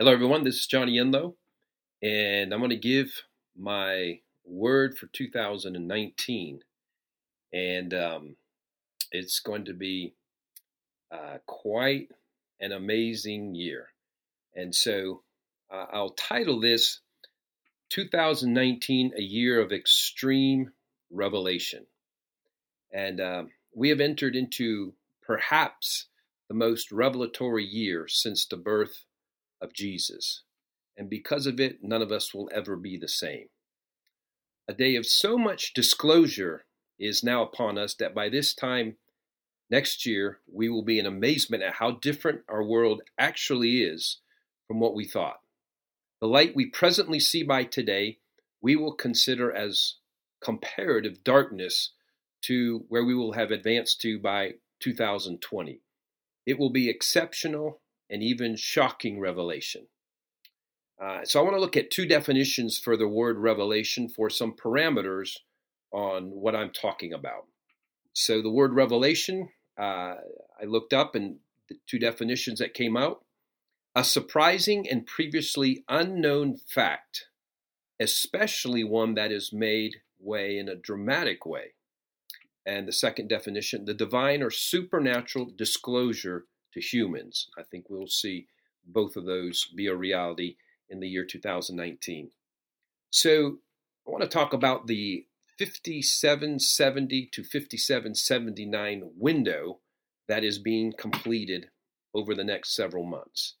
Hello, everyone. This is Johnny Enlow, and I'm going to give my word for 2019. And um, it's going to be uh, quite an amazing year. And so uh, I'll title this 2019 A Year of Extreme Revelation. And uh, we have entered into perhaps the most revelatory year since the birth of Jesus. And because of it, none of us will ever be the same. A day of so much disclosure is now upon us that by this time next year, we will be in amazement at how different our world actually is from what we thought. The light we presently see by today, we will consider as comparative darkness to where we will have advanced to by 2020. It will be exceptional and even shocking revelation. Uh, so I want to look at two definitions for the word revelation for some parameters on what I'm talking about. So the word revelation, uh, I looked up and the two definitions that came out a surprising and previously unknown fact, especially one that is made way in a dramatic way. And the second definition, the divine or supernatural disclosure to humans. I think we'll see both of those be a reality in the year 2019. So I want to talk about the 5770 to 5779 window that is being completed over the next several months.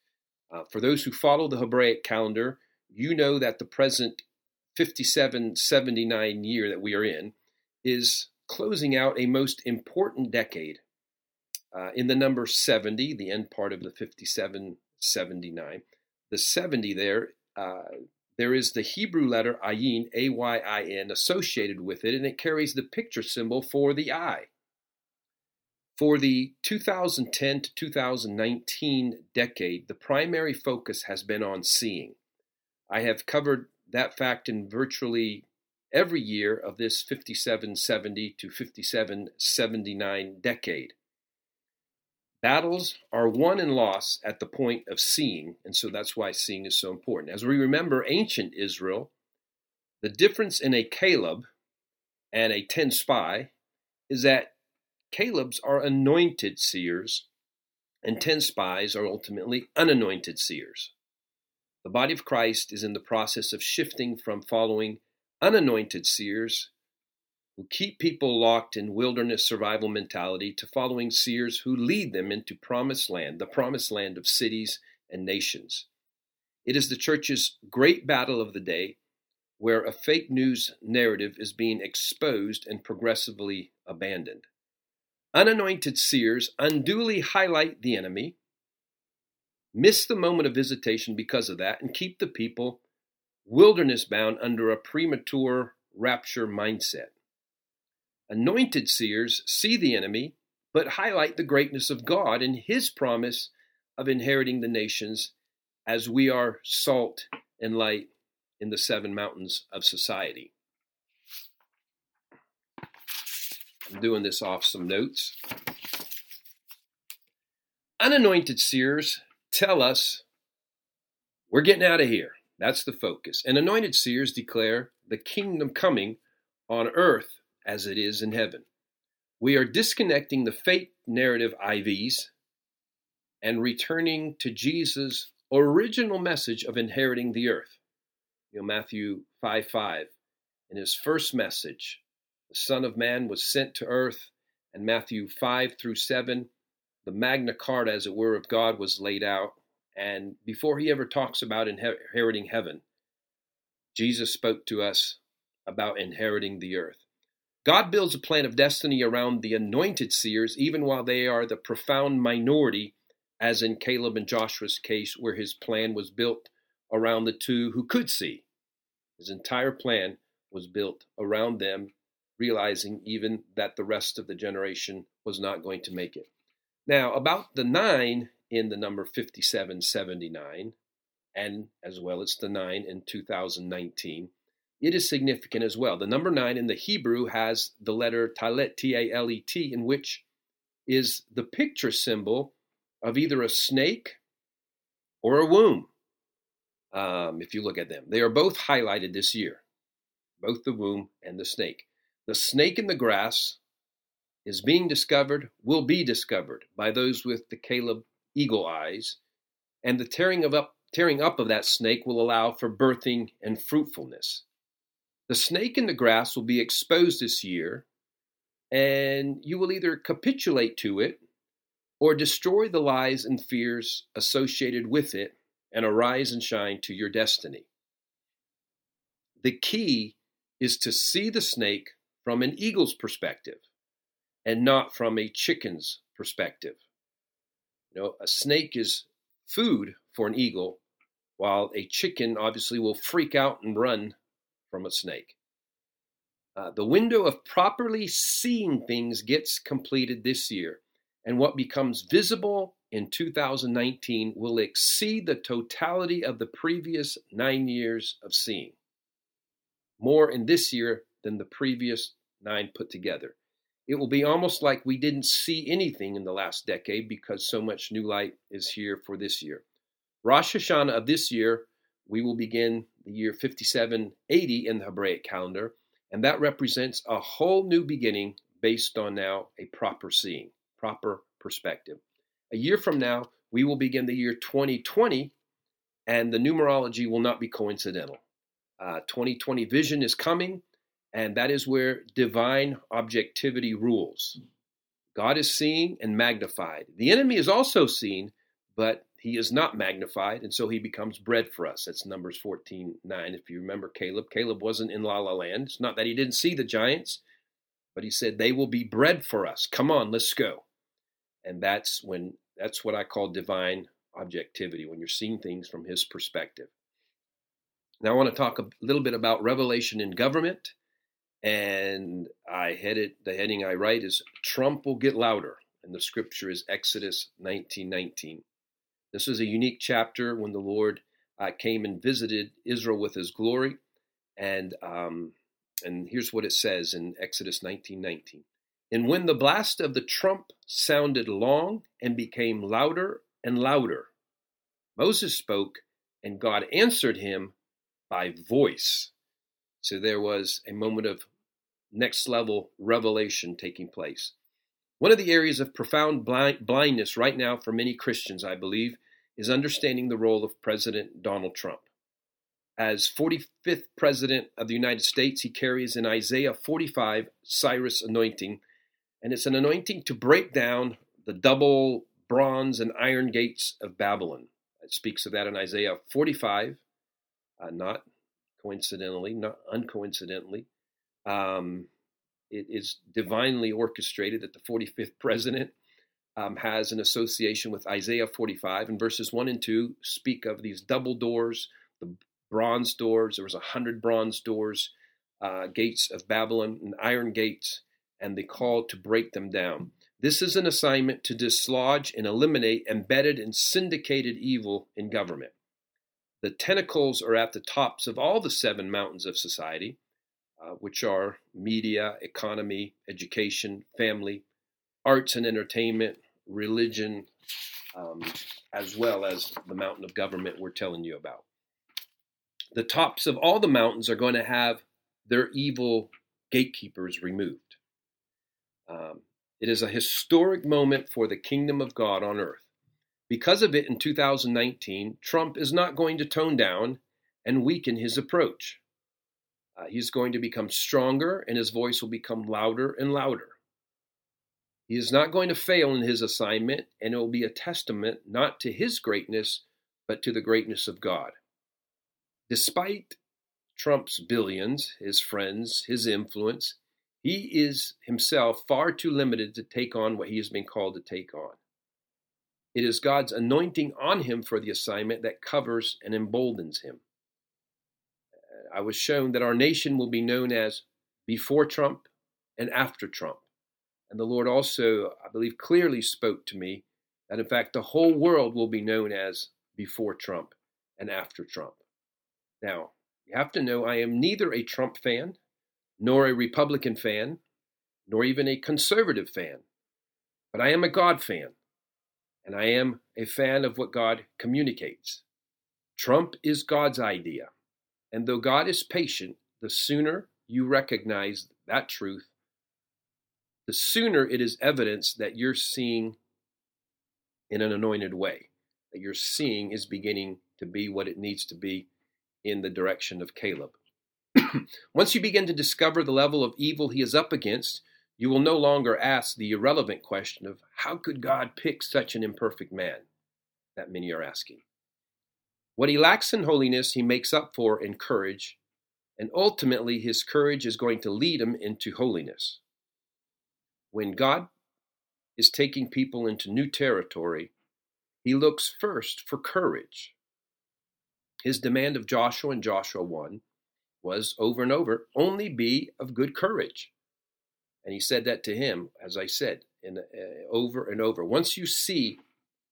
Uh, for those who follow the Hebraic calendar, you know that the present 5779 year that we are in is closing out a most important decade uh, in the number 70, the end part of the 5779, the 70 there, uh, there is the Hebrew letter ayin, A Y I N, associated with it, and it carries the picture symbol for the eye. For the 2010 to 2019 decade, the primary focus has been on seeing. I have covered that fact in virtually every year of this 5770 to 5779 decade. Battles are won and lost at the point of seeing, and so that's why seeing is so important. As we remember ancient Israel, the difference in a Caleb and a ten spy is that Caleb's are anointed seers, and ten spies are ultimately unanointed seers. The body of Christ is in the process of shifting from following unanointed seers who keep people locked in wilderness survival mentality to following seers who lead them into promised land, the promised land of cities and nations. It is the church's great battle of the day where a fake news narrative is being exposed and progressively abandoned. Unanointed seers unduly highlight the enemy, miss the moment of visitation because of that, and keep the people wilderness bound under a premature rapture mindset. Anointed seers see the enemy, but highlight the greatness of God and his promise of inheriting the nations as we are salt and light in the seven mountains of society. I'm doing this off some notes. Unanointed seers tell us we're getting out of here. That's the focus. And anointed seers declare the kingdom coming on earth as it is in heaven. We are disconnecting the fake narrative IVs and returning to Jesus' original message of inheriting the earth. You know, Matthew 5 5, in his first message, the Son of Man was sent to earth, and Matthew 5 through 7, the Magna Carta, as it were, of God was laid out. And before he ever talks about inheriting heaven, Jesus spoke to us about inheriting the earth. God builds a plan of destiny around the anointed seers, even while they are the profound minority, as in Caleb and Joshua's case, where his plan was built around the two who could see. His entire plan was built around them, realizing even that the rest of the generation was not going to make it. Now, about the nine in the number 5779, and as well as the nine in 2019, it is significant as well. The number nine in the Hebrew has the letter talet, T A L E T, in which is the picture symbol of either a snake or a womb. um, if you look at them. They are both highlighted this year, both the womb and the snake. The snake in the grass is being discovered, will be discovered by those with the Caleb eagle eyes, and the tearing of up tearing up of that snake will allow for birthing and fruitfulness. The snake in the grass will be exposed this year, and you will either capitulate to it or destroy the lies and fears associated with it and arise and shine to your destiny. The key is to see the snake from an eagle's perspective and not from a chicken's perspective. You know, a snake is food for an eagle, while a chicken obviously will freak out and run from a snake. Uh, the window of properly seeing things gets completed this year, and what becomes visible in 2019 will exceed the totality of the previous nine years of seeing. More in this year than the previous nine put together. It will be almost like we didn't see anything in the last decade because so much new light is here for this year. Rosh Hashanah of this year, we will begin the year 5780 in the Hebraic calendar, and that represents a whole new beginning based on now a proper seeing, proper perspective. A year from now, we will begin the year 2020, and the numerology will not be coincidental. Uh, 2020 vision is coming, and that is where divine objectivity rules. God is seen and magnified. The enemy is also seen, but he is not magnified, and so he becomes bread for us. That's Numbers 14 9. If you remember Caleb, Caleb wasn't in La La Land. It's not that he didn't see the giants, but he said, They will be bread for us. Come on, let's go. And that's when that's what I call divine objectivity, when you're seeing things from his perspective. Now I want to talk a little bit about revelation in government. And I headed the heading I write is Trump will get louder. And the scripture is Exodus 19:19. This is a unique chapter when the Lord uh, came and visited Israel with his glory. And um, and here's what it says in Exodus 19:19. And when the blast of the trump sounded long and became louder and louder, Moses spoke, and God answered him by voice. So there was a moment of next level revelation taking place. One of the areas of profound blind, blindness right now for many Christians, I believe, is understanding the role of President Donald Trump. As 45th President of the United States, he carries in Isaiah 45 Cyrus anointing and it's an anointing to break down the double bronze and iron gates of Babylon. It speaks of that in Isaiah 45, uh, not coincidentally, not uncoincidentally. Um, it is divinely orchestrated that the 45th president um, has an association with Isaiah 45, and verses 1 and 2 speak of these double doors, the bronze doors. There was a hundred bronze doors, uh, gates of Babylon, and iron gates and the call to break them down. This is an assignment to dislodge and eliminate embedded and syndicated evil in government. The tentacles are at the tops of all the seven mountains of society, uh, which are media, economy, education, family, arts and entertainment, religion, um, as well as the mountain of government we're telling you about. The tops of all the mountains are going to have their evil gatekeepers removed. Um, it is a historic moment for the kingdom of God on earth. Because of it, in 2019, Trump is not going to tone down and weaken his approach. Uh, he's going to become stronger and his voice will become louder and louder. He is not going to fail in his assignment, and it will be a testament not to his greatness, but to the greatness of God. Despite Trump's billions, his friends, his influence, he is himself far too limited to take on what he has been called to take on. It is God's anointing on him for the assignment that covers and emboldens him. I was shown that our nation will be known as before Trump and after Trump. And the Lord also, I believe, clearly spoke to me that, in fact, the whole world will be known as before Trump and after Trump. Now, you have to know I am neither a Trump fan nor a Republican fan, nor even a conservative fan. But I am a God fan, and I am a fan of what God communicates. Trump is God's idea. And though God is patient, the sooner you recognize that truth, the sooner it is evidence that you're seeing in an anointed way, that your seeing is beginning to be what it needs to be in the direction of Caleb. Once you begin to discover the level of evil he is up against, you will no longer ask the irrelevant question of how could God pick such an imperfect man that many are asking. What he lacks in holiness, he makes up for in courage, and ultimately his courage is going to lead him into holiness. When God is taking people into new territory, he looks first for courage. His demand of Joshua in Joshua 1 was over and over only be of good courage. And he said that to him, as I said, in, uh, over and over. Once you see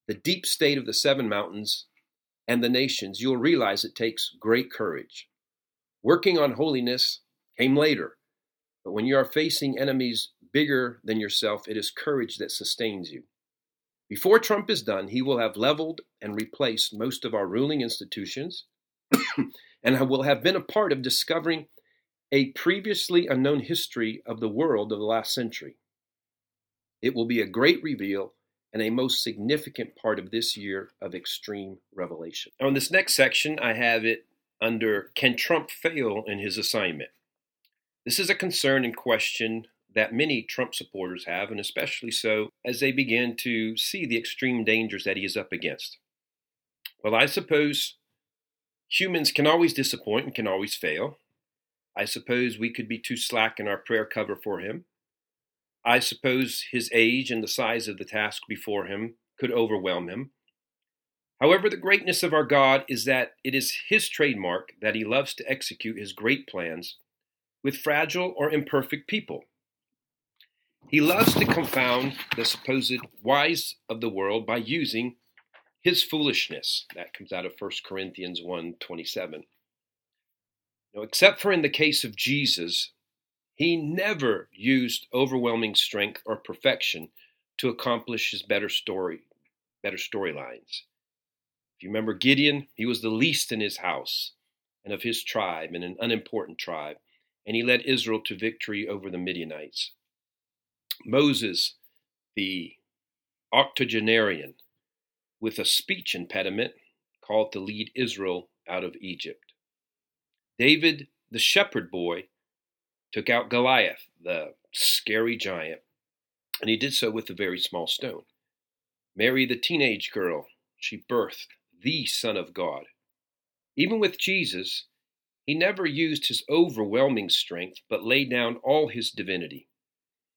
the deep state of the seven mountains and the nations, you'll realize it takes great courage. Working on holiness came later, but when you are facing enemies bigger than yourself, it is courage that sustains you. Before Trump is done, he will have leveled and replaced most of our ruling institutions and will have been a part of discovering a previously unknown history of the world of the last century. It will be a great reveal and a most significant part of this year of extreme revelation. In this next section, I have it under Can Trump fail in his assignment? This is a concern and question that many Trump supporters have, and especially so as they begin to see the extreme dangers that he is up against. Well, I suppose humans can always disappoint and can always fail. I suppose we could be too slack in our prayer cover for him. I suppose his age and the size of the task before him could overwhelm him. However, the greatness of our God is that it is his trademark that he loves to execute his great plans with fragile or imperfect people. He loves to confound the supposed wise of the world by using his foolishness. That comes out of 1 Corinthians 1 27. Now, except for in the case of Jesus, he never used overwhelming strength or perfection to accomplish his better story, better storylines. If you remember Gideon, he was the least in his house and of his tribe and an unimportant tribe, and he led Israel to victory over the Midianites. Moses, the octogenarian, with a speech impediment, called to lead Israel out of Egypt. David, the shepherd boy, took out Goliath, the scary giant, and he did so with a very small stone. Mary, the teenage girl, she birthed the Son of God. Even with Jesus, he never used his overwhelming strength, but laid down all his divinity.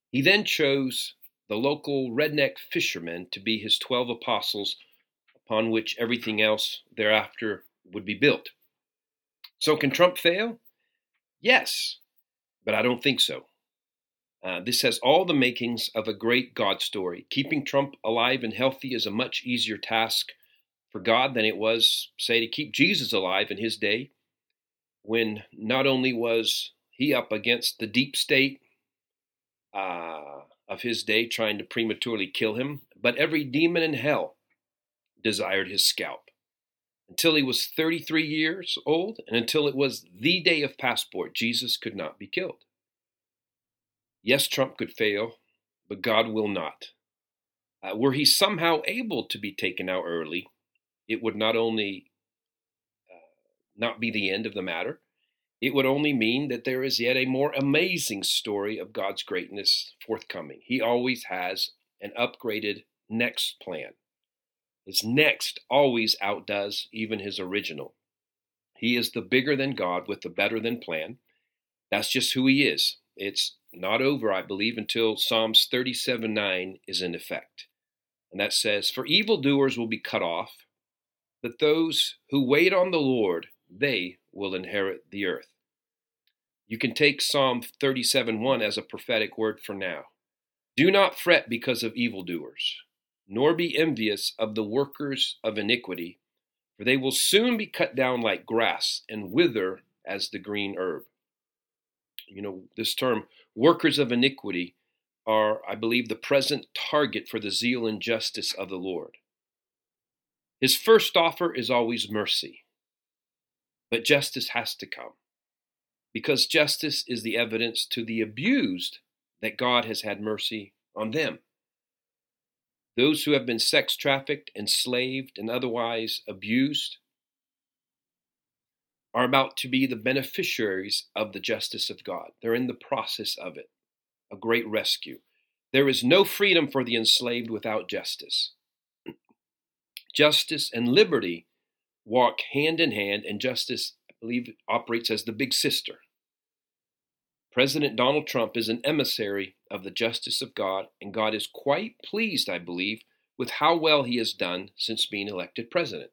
He then chose the local redneck fishermen to be his twelve apostles, upon which everything else thereafter would be built. So, can Trump fail? Yes, but I don't think so. Uh, this has all the makings of a great God story. Keeping Trump alive and healthy is a much easier task for God than it was, say, to keep Jesus alive in his day, when not only was he up against the deep state uh, of his day trying to prematurely kill him, but every demon in hell desired his scalp. Until he was 33 years old and until it was the day of Passover, Jesus could not be killed. Yes, Trump could fail, but God will not. Uh, were he somehow able to be taken out early, it would not only uh, not be the end of the matter, it would only mean that there is yet a more amazing story of God's greatness forthcoming. He always has an upgraded next plan. His next always outdoes even his original. He is the bigger than God with the better than plan. That's just who he is. It's not over, I believe, until Psalms 37 9 is in effect. And that says, For evildoers will be cut off, but those who wait on the Lord, they will inherit the earth. You can take Psalm 37:1 as a prophetic word for now. Do not fret because of evildoers, nor be envious of the workers of iniquity, for they will soon be cut down like grass and wither as the green herb. You know, this term, workers of iniquity, are, I believe, the present target for the zeal and justice of the Lord. His first offer is always mercy. But justice has to come because justice is the evidence to the abused that God has had mercy on them. Those who have been sex trafficked, enslaved, and otherwise abused are about to be the beneficiaries of the justice of God. They're in the process of it, a great rescue. There is no freedom for the enslaved without justice. Justice and liberty walk hand in hand, and justice, I believe, operates as the big sister. President Donald Trump is an emissary of the justice of God, and God is quite pleased, I believe, with how well he has done since being elected president.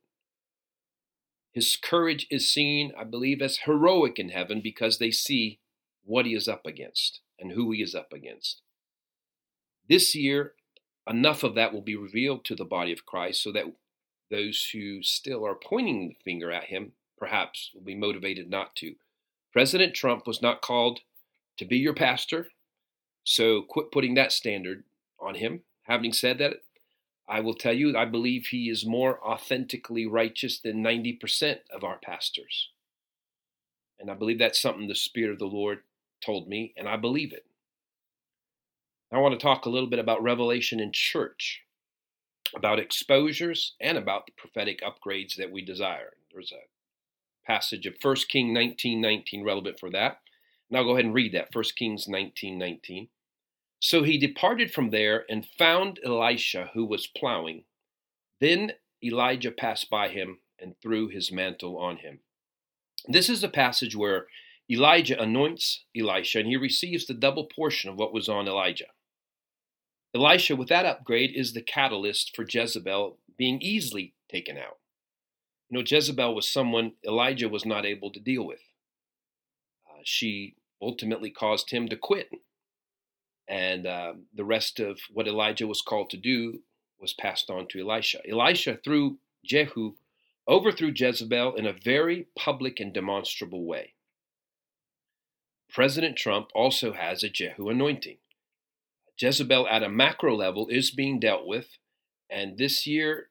His courage is seen, I believe, as heroic in heaven because they see what he is up against and who he is up against. This year, enough of that will be revealed to the body of Christ so that those who still are pointing the finger at him perhaps will be motivated not to. President Trump was not called to be your pastor, so quit putting that standard on him. Having said that, I will tell you, I believe he is more authentically righteous than 90% of our pastors. And I believe that's something the Spirit of the Lord told me, and I believe it. I want to talk a little bit about revelation in church, about exposures, and about the prophetic upgrades that we desire. There's a passage of 1 King 19 19 relevant for that. I'll go ahead and read that 1 Kings 19 19. So he departed from there and found Elisha who was plowing. Then Elijah passed by him and threw his mantle on him. This is a passage where Elijah anoints Elisha and he receives the double portion of what was on Elijah. Elisha, with that upgrade, is the catalyst for Jezebel being easily taken out. You know, Jezebel was someone Elijah was not able to deal with. She ultimately caused him to quit. And uh, the rest of what Elijah was called to do was passed on to Elisha. Elisha, through Jehu, overthrew Jezebel in a very public and demonstrable way. President Trump also has a Jehu anointing. Jezebel at a macro level is being dealt with, and this year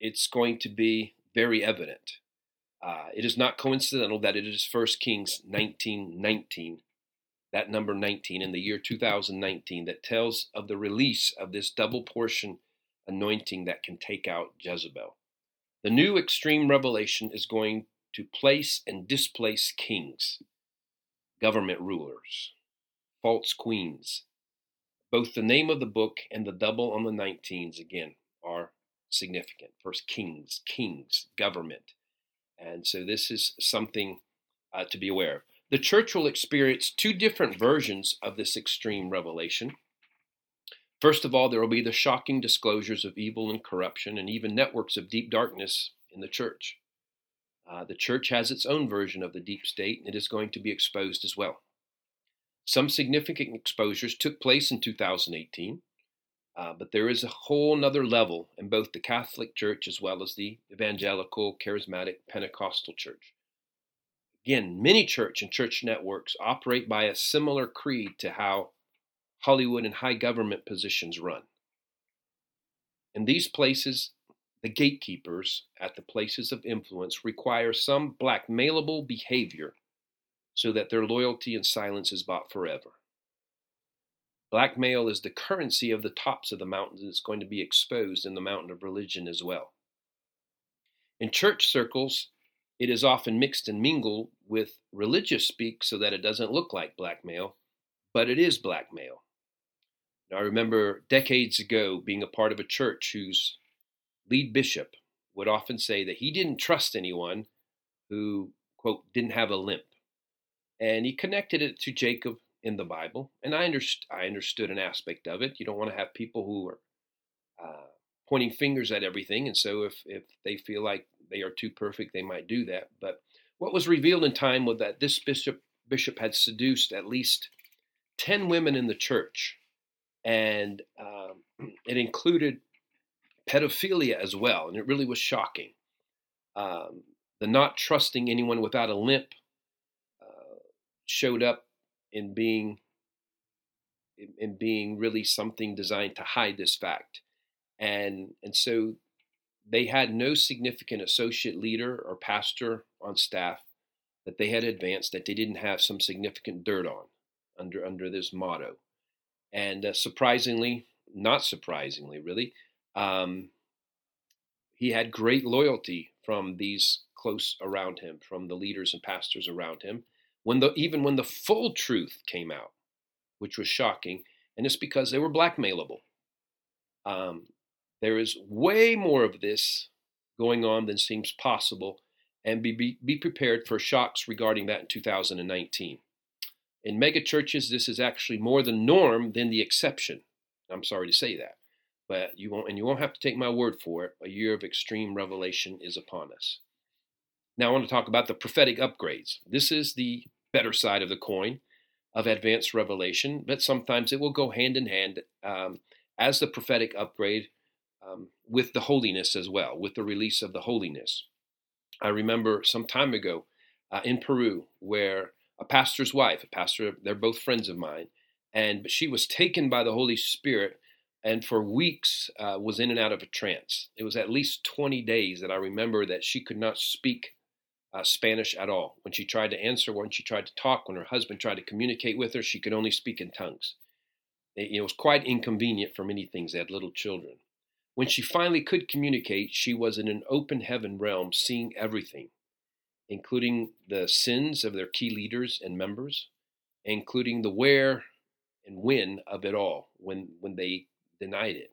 it's going to be very evident. Uh, it is not coincidental that it is 1 Kings 19:19, that number 19 in the year 2019, that tells of the release of this double portion anointing that can take out Jezebel. The new extreme revelation is going to place and displace kings, government rulers, false queens. Both the name of the book and the double on the 19s again are significant. First, kings, kings, government and so this is something uh, to be aware of. The church will experience two different versions of this extreme revelation. First of all, there will be the shocking disclosures of evil and corruption and even networks of deep darkness in the church. Uh, the church has its own version of the deep state, and it is going to be exposed as well. Some significant exposures took place in 2018. Uh, but there is a whole nother level in both the Catholic Church as well as the evangelical, charismatic, Pentecostal church. Again, many church and church networks operate by a similar creed to how Hollywood and high government positions run. In these places, the gatekeepers at the places of influence require some blackmailable behavior so that their loyalty and silence is bought forever. Blackmail is the currency of the tops of the mountains that's going to be exposed in the mountain of religion as well. In church circles, it is often mixed and mingled with religious speak so that it doesn't look like blackmail, but it is blackmail. Now, I remember decades ago being a part of a church whose lead bishop would often say that he didn't trust anyone who, quote, didn't have a limp. And he connected it to Jacob in the Bible, and I, underst- I understood an aspect of it. You don't want to have people who are uh, pointing fingers at everything, and so if if they feel like they are too perfect, they might do that. But what was revealed in time was that this bishop bishop had seduced at least ten women in the church, and um, it included pedophilia as well, and it really was shocking. Um, the not trusting anyone without a limp uh, showed up in being in being really something designed to hide this fact and and so they had no significant associate leader or pastor on staff that they had advanced that they didn't have some significant dirt on under under this motto. And uh, surprisingly, not surprisingly, really, um, he had great loyalty from these close around him, from the leaders and pastors around him. When the even when the full truth came out, which was shocking, and it's because they were blackmailable. Um, there is way more of this going on than seems possible, and be, be, be prepared for shocks regarding that in 2019. In megachurches, this is actually more the norm than the exception. I'm sorry to say that, but you won't, and you won't have to take my word for it. A year of extreme revelation is upon us. Now, I want to talk about the prophetic upgrades. This is the better side of the coin of advanced revelation, but sometimes it will go hand in hand um, as the prophetic upgrade um, with the holiness as well, with the release of the holiness. I remember some time ago uh, in Peru where a pastor's wife, a pastor, they're both friends of mine, and she was taken by the Holy Spirit and for weeks uh, was in and out of a trance. It was at least 20 days that I remember that she could not speak uh, Spanish at all. When she tried to answer, when she tried to talk, when her husband tried to communicate with her, she could only speak in tongues. It, it was quite inconvenient for many things. They had little children. When she finally could communicate, she was in an open heaven realm, seeing everything, including the sins of their key leaders and members, including the where and when of it all when, when they denied it.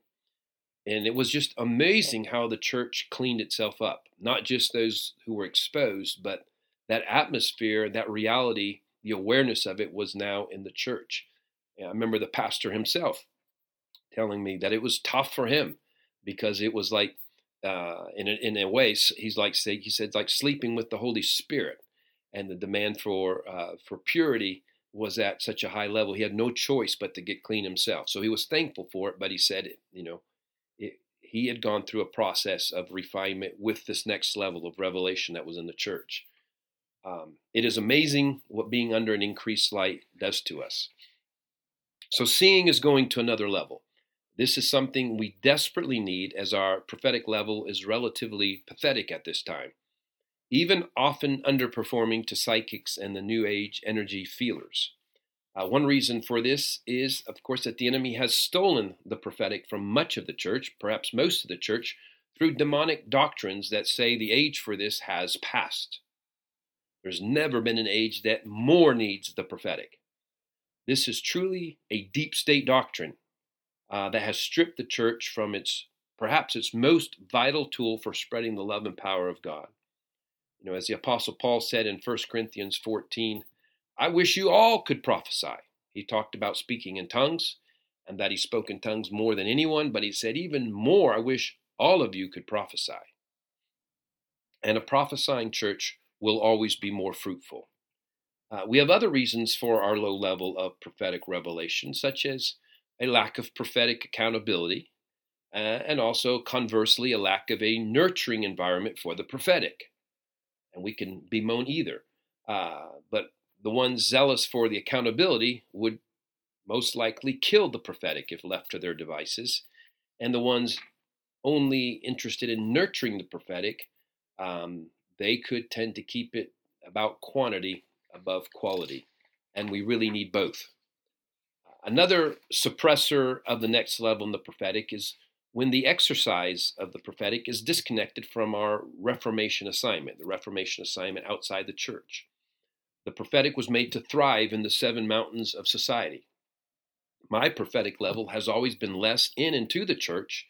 And it was just amazing how the church cleaned itself up, not just those who were exposed, but that atmosphere, that reality, the awareness of it was now in the church. And I remember the pastor himself telling me that it was tough for him because it was like, uh, in a, in a way, he's like he said, like sleeping with the Holy Spirit, and the demand for uh, for purity was at such a high level. He had no choice but to get clean himself. So he was thankful for it, but he said, you know, he had gone through a process of refinement with this next level of revelation that was in the church. Um, it is amazing what being under an increased light does to us. So, seeing is going to another level. This is something we desperately need as our prophetic level is relatively pathetic at this time, even often underperforming to psychics and the New Age energy feelers. Uh, one reason for this is, of course, that the enemy has stolen the prophetic from much of the church, perhaps most of the church, through demonic doctrines that say the age for this has passed. There's never been an age that more needs the prophetic. This is truly a deep state doctrine uh, that has stripped the church from its perhaps its most vital tool for spreading the love and power of God. You know, as the Apostle Paul said in 1 Corinthians 14, I wish you all could prophesy. He talked about speaking in tongues and that he spoke in tongues more than anyone, but he said, even more, I wish all of you could prophesy. And a prophesying church will always be more fruitful. Uh, we have other reasons for our low level of prophetic revelation, such as a lack of prophetic accountability, uh, and also conversely, a lack of a nurturing environment for the prophetic. And we can bemoan either. Uh, but the ones zealous for the accountability would most likely kill the prophetic if left to their devices, and the ones only interested in nurturing the prophetic, um, they could tend to keep it about quantity above quality, and we really need both. Another suppressor of the next level in the prophetic is when the exercise of the prophetic is disconnected from our Reformation assignment, the Reformation assignment outside the church. The prophetic was made to thrive in the seven mountains of society. My prophetic level has always been less in and to the church,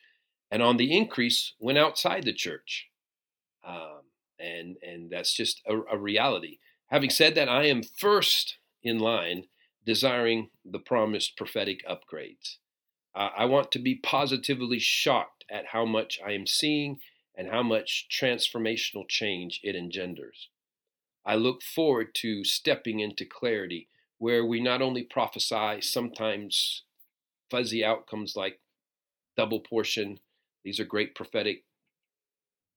and on the increase when outside the church. Um, and, and that's just a, a reality. Having said that, I am first in line desiring the promised prophetic upgrades. Uh, I want to be positively shocked at how much I am seeing and how much transformational change it engenders. I look forward to stepping into clarity where we not only prophesy sometimes fuzzy outcomes like double portion, these are great prophetic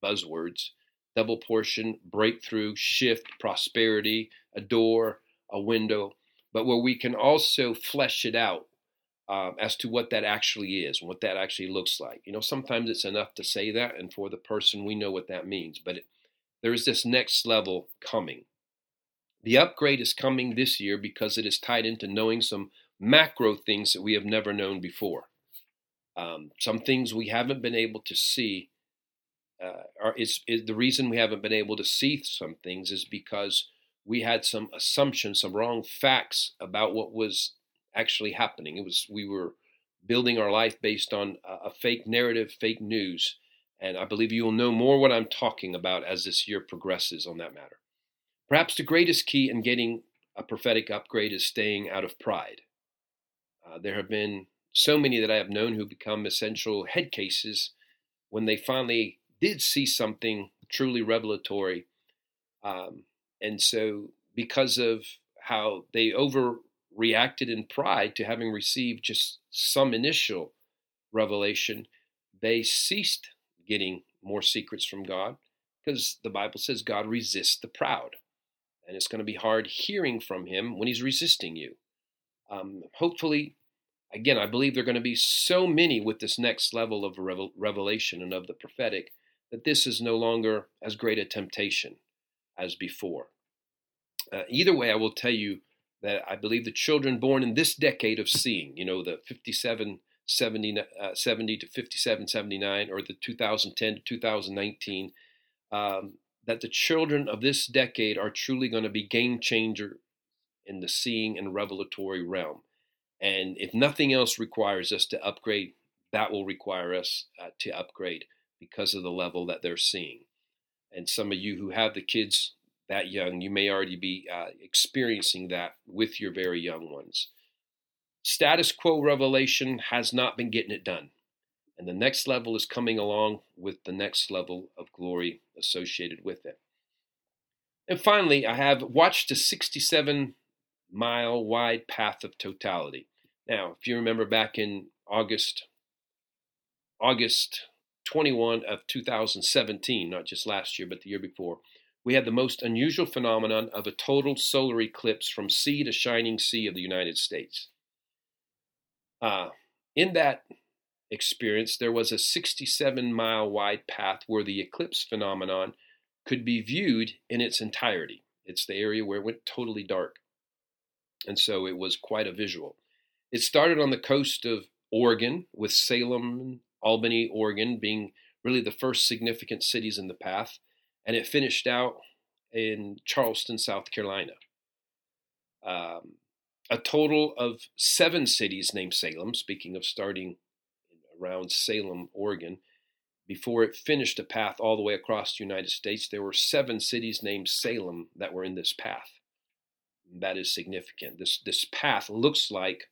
buzzwords double portion, breakthrough, shift, prosperity, a door, a window, but where we can also flesh it out um, as to what that actually is and what that actually looks like. You know, sometimes it's enough to say that, and for the person, we know what that means. But it, there is this next level coming. The upgrade is coming this year because it is tied into knowing some macro things that we have never known before. Um, some things we haven't been able to see. Uh, are, is, is the reason we haven't been able to see some things is because we had some assumptions, some wrong facts about what was actually happening. It was we were building our life based on a, a fake narrative, fake news, and I believe you will know more what I'm talking about as this year progresses on that matter. Perhaps the greatest key in getting a prophetic upgrade is staying out of pride. Uh, there have been so many that I have known who become essential head cases when they finally did see something truly revelatory. Um, and so, because of how they overreacted in pride to having received just some initial revelation, they ceased getting more secrets from God because the Bible says God resists the proud. And it's going to be hard hearing from Him when He's resisting you. Um, hopefully, again, I believe there are going to be so many with this next level of revelation and of the prophetic that this is no longer as great a temptation as before. Uh, either way, I will tell you that I believe the children born in this decade of seeing, you know, the 57, 70, uh, 70 to 57, 79, or the 2010 to 2019, um, that the children of this decade are truly going to be game changer in the seeing and revelatory realm. And if nothing else requires us to upgrade, that will require us uh, to upgrade because of the level that they're seeing. And some of you who have the kids that young, you may already be uh, experiencing that with your very young ones. Status quo revelation has not been getting it done. And the next level is coming along with the next level of glory associated with it. And finally, I have watched a 67 mile wide path of totality. Now, if you remember back in August, August 21 of 2017, not just last year, but the year before, we had the most unusual phenomenon of a total solar eclipse from sea to shining sea of the United States. Uh, in that experience, there was a 67 mile wide path where the eclipse phenomenon could be viewed in its entirety. It's the area where it went totally dark. And so it was quite a visual. It started on the coast of Oregon, with Salem Albany, Oregon being really the first significant cities in the path, and it finished out in Charleston, South Carolina. Um, a total of seven cities named Salem, speaking of starting around Salem, Oregon, before it finished a path all the way across the United States, there were seven cities named Salem that were in this path. That is significant. This, this path looks like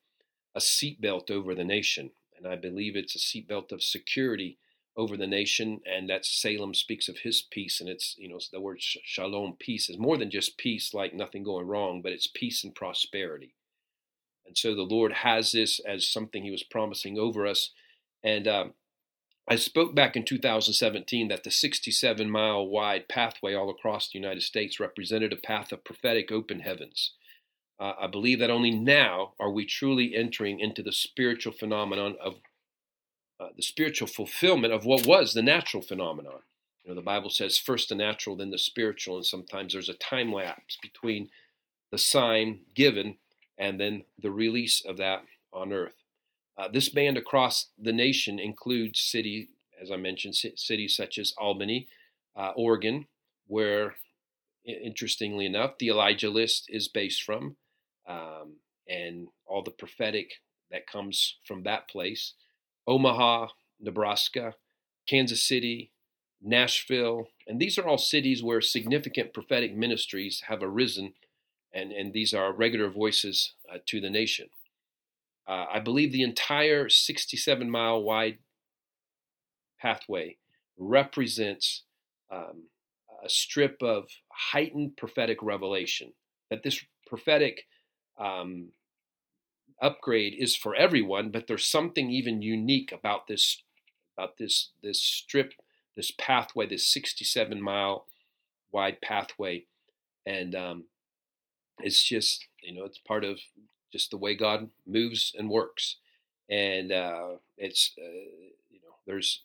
a seatbelt over the nation. And I believe it's a seatbelt of security over the nation. And that Salem speaks of his peace. And it's, you know, the word shalom, peace, is more than just peace, like nothing going wrong, but it's peace and prosperity. And so the Lord has this as something he was promising over us. And um, I spoke back in 2017 that the 67 mile wide pathway all across the United States represented a path of prophetic open heavens. Uh, I believe that only now are we truly entering into the spiritual phenomenon of uh, the spiritual fulfillment of what was the natural phenomenon. You know, the Bible says first the natural, then the spiritual, and sometimes there's a time lapse between the sign given and then the release of that on earth. Uh, this band across the nation includes city, as I mentioned, cities such as Albany, uh, Oregon, where, interestingly enough, the Elijah list is based from um, and all the prophetic that comes from that place. Omaha, Nebraska, Kansas City, Nashville, and these are all cities where significant prophetic ministries have arisen, and, and these are regular voices uh, to the nation. Uh, I believe the entire 67 mile wide pathway represents um, a strip of heightened prophetic revelation. That this prophetic um, upgrade is for everyone, but there's something even unique about this about this this strip, this pathway, this 67 mile wide pathway, and um, it's just you know it's part of just the way God moves and works. and uh, it's uh, you know there's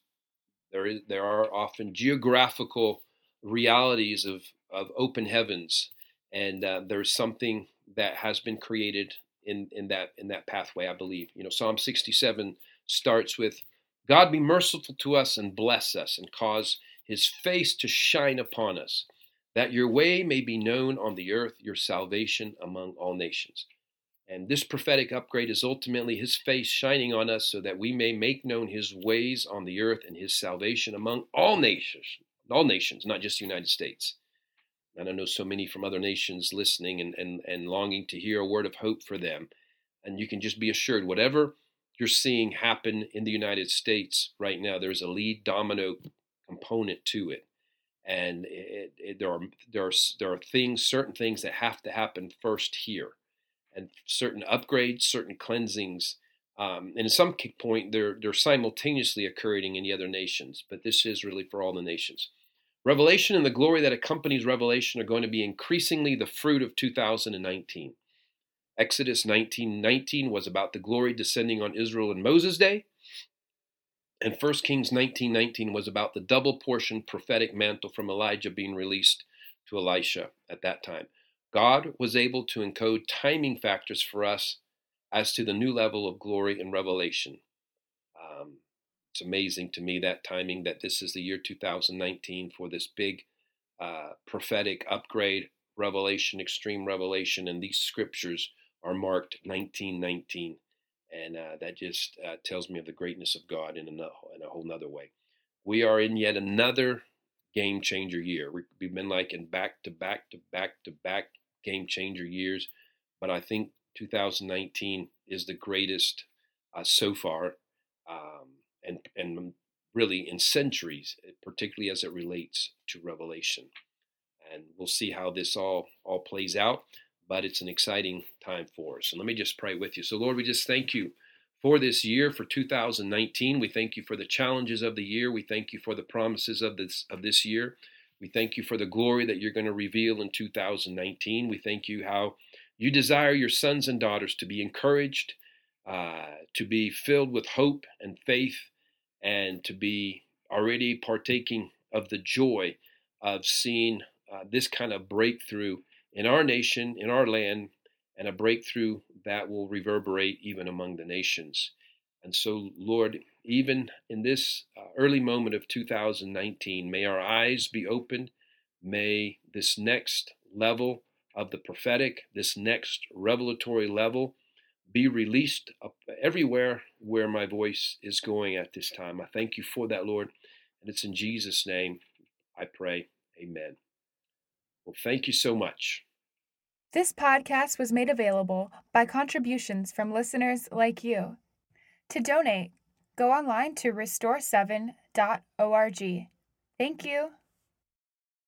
there is there are often geographical realities of of open heavens, and uh, there's something that has been created in in that in that pathway. I believe you know Psalm 67 starts with God be merciful to us and bless us and cause His face to shine upon us, that your way may be known on the earth, your salvation among all nations. And this prophetic upgrade is ultimately his face shining on us so that we may make known his ways on the earth and his salvation among all nations, all nations, not just the United States. And I know so many from other nations listening and, and, and longing to hear a word of hope for them. And you can just be assured, whatever you're seeing happen in the United States right now, there's a lead domino component to it. And it, it, there are there are there are things, certain things that have to happen first here and certain upgrades, certain cleansings. Um, and at some point, they're, they're simultaneously occurring in the other nations, but this is really for all the nations. Revelation and the glory that accompanies Revelation are going to be increasingly the fruit of 2019. Exodus 19:19 was about the glory descending on Israel in Moses' day, and 1 Kings 19:19 was about the double portion prophetic mantle from Elijah being released to Elisha at that time. God was able to encode timing factors for us as to the new level of glory and revelation. Um, it's amazing to me that timing that this is the year 2019 for this big uh, prophetic upgrade, revelation, extreme revelation, and these scriptures are marked 1919. And uh, that just uh, tells me of the greatness of God in a, in a whole nother way. We are in yet another game changer year. We've been like in back to back to back to back game changer years, but I think 2019 is the greatest uh, so far, um, and and really in centuries, particularly as it relates to Revelation. And we'll see how this all all plays out, but it's an exciting time for us. And let me just pray with you. So, Lord, we just thank you for this year, for 2019. We thank you for the challenges of the year. We thank you for the promises of this of this year. We thank you for the glory that you're going to reveal in 2019. We thank you how you desire your sons and daughters to be encouraged, uh, to be filled with hope and faith, and to be already partaking of the joy of seeing uh, this kind of breakthrough in our nation, in our land, and a breakthrough that will reverberate even among the nations. And so, Lord, even in this uh, early moment of 2019, may our eyes be opened. May this next level of the prophetic, this next revelatory level, be released everywhere where my voice is going at this time. I thank you for that, Lord. And it's in Jesus' name I pray. Amen. Well, thank you so much. This podcast was made available by contributions from listeners like you. To donate, go online to restore7.org. Thank you.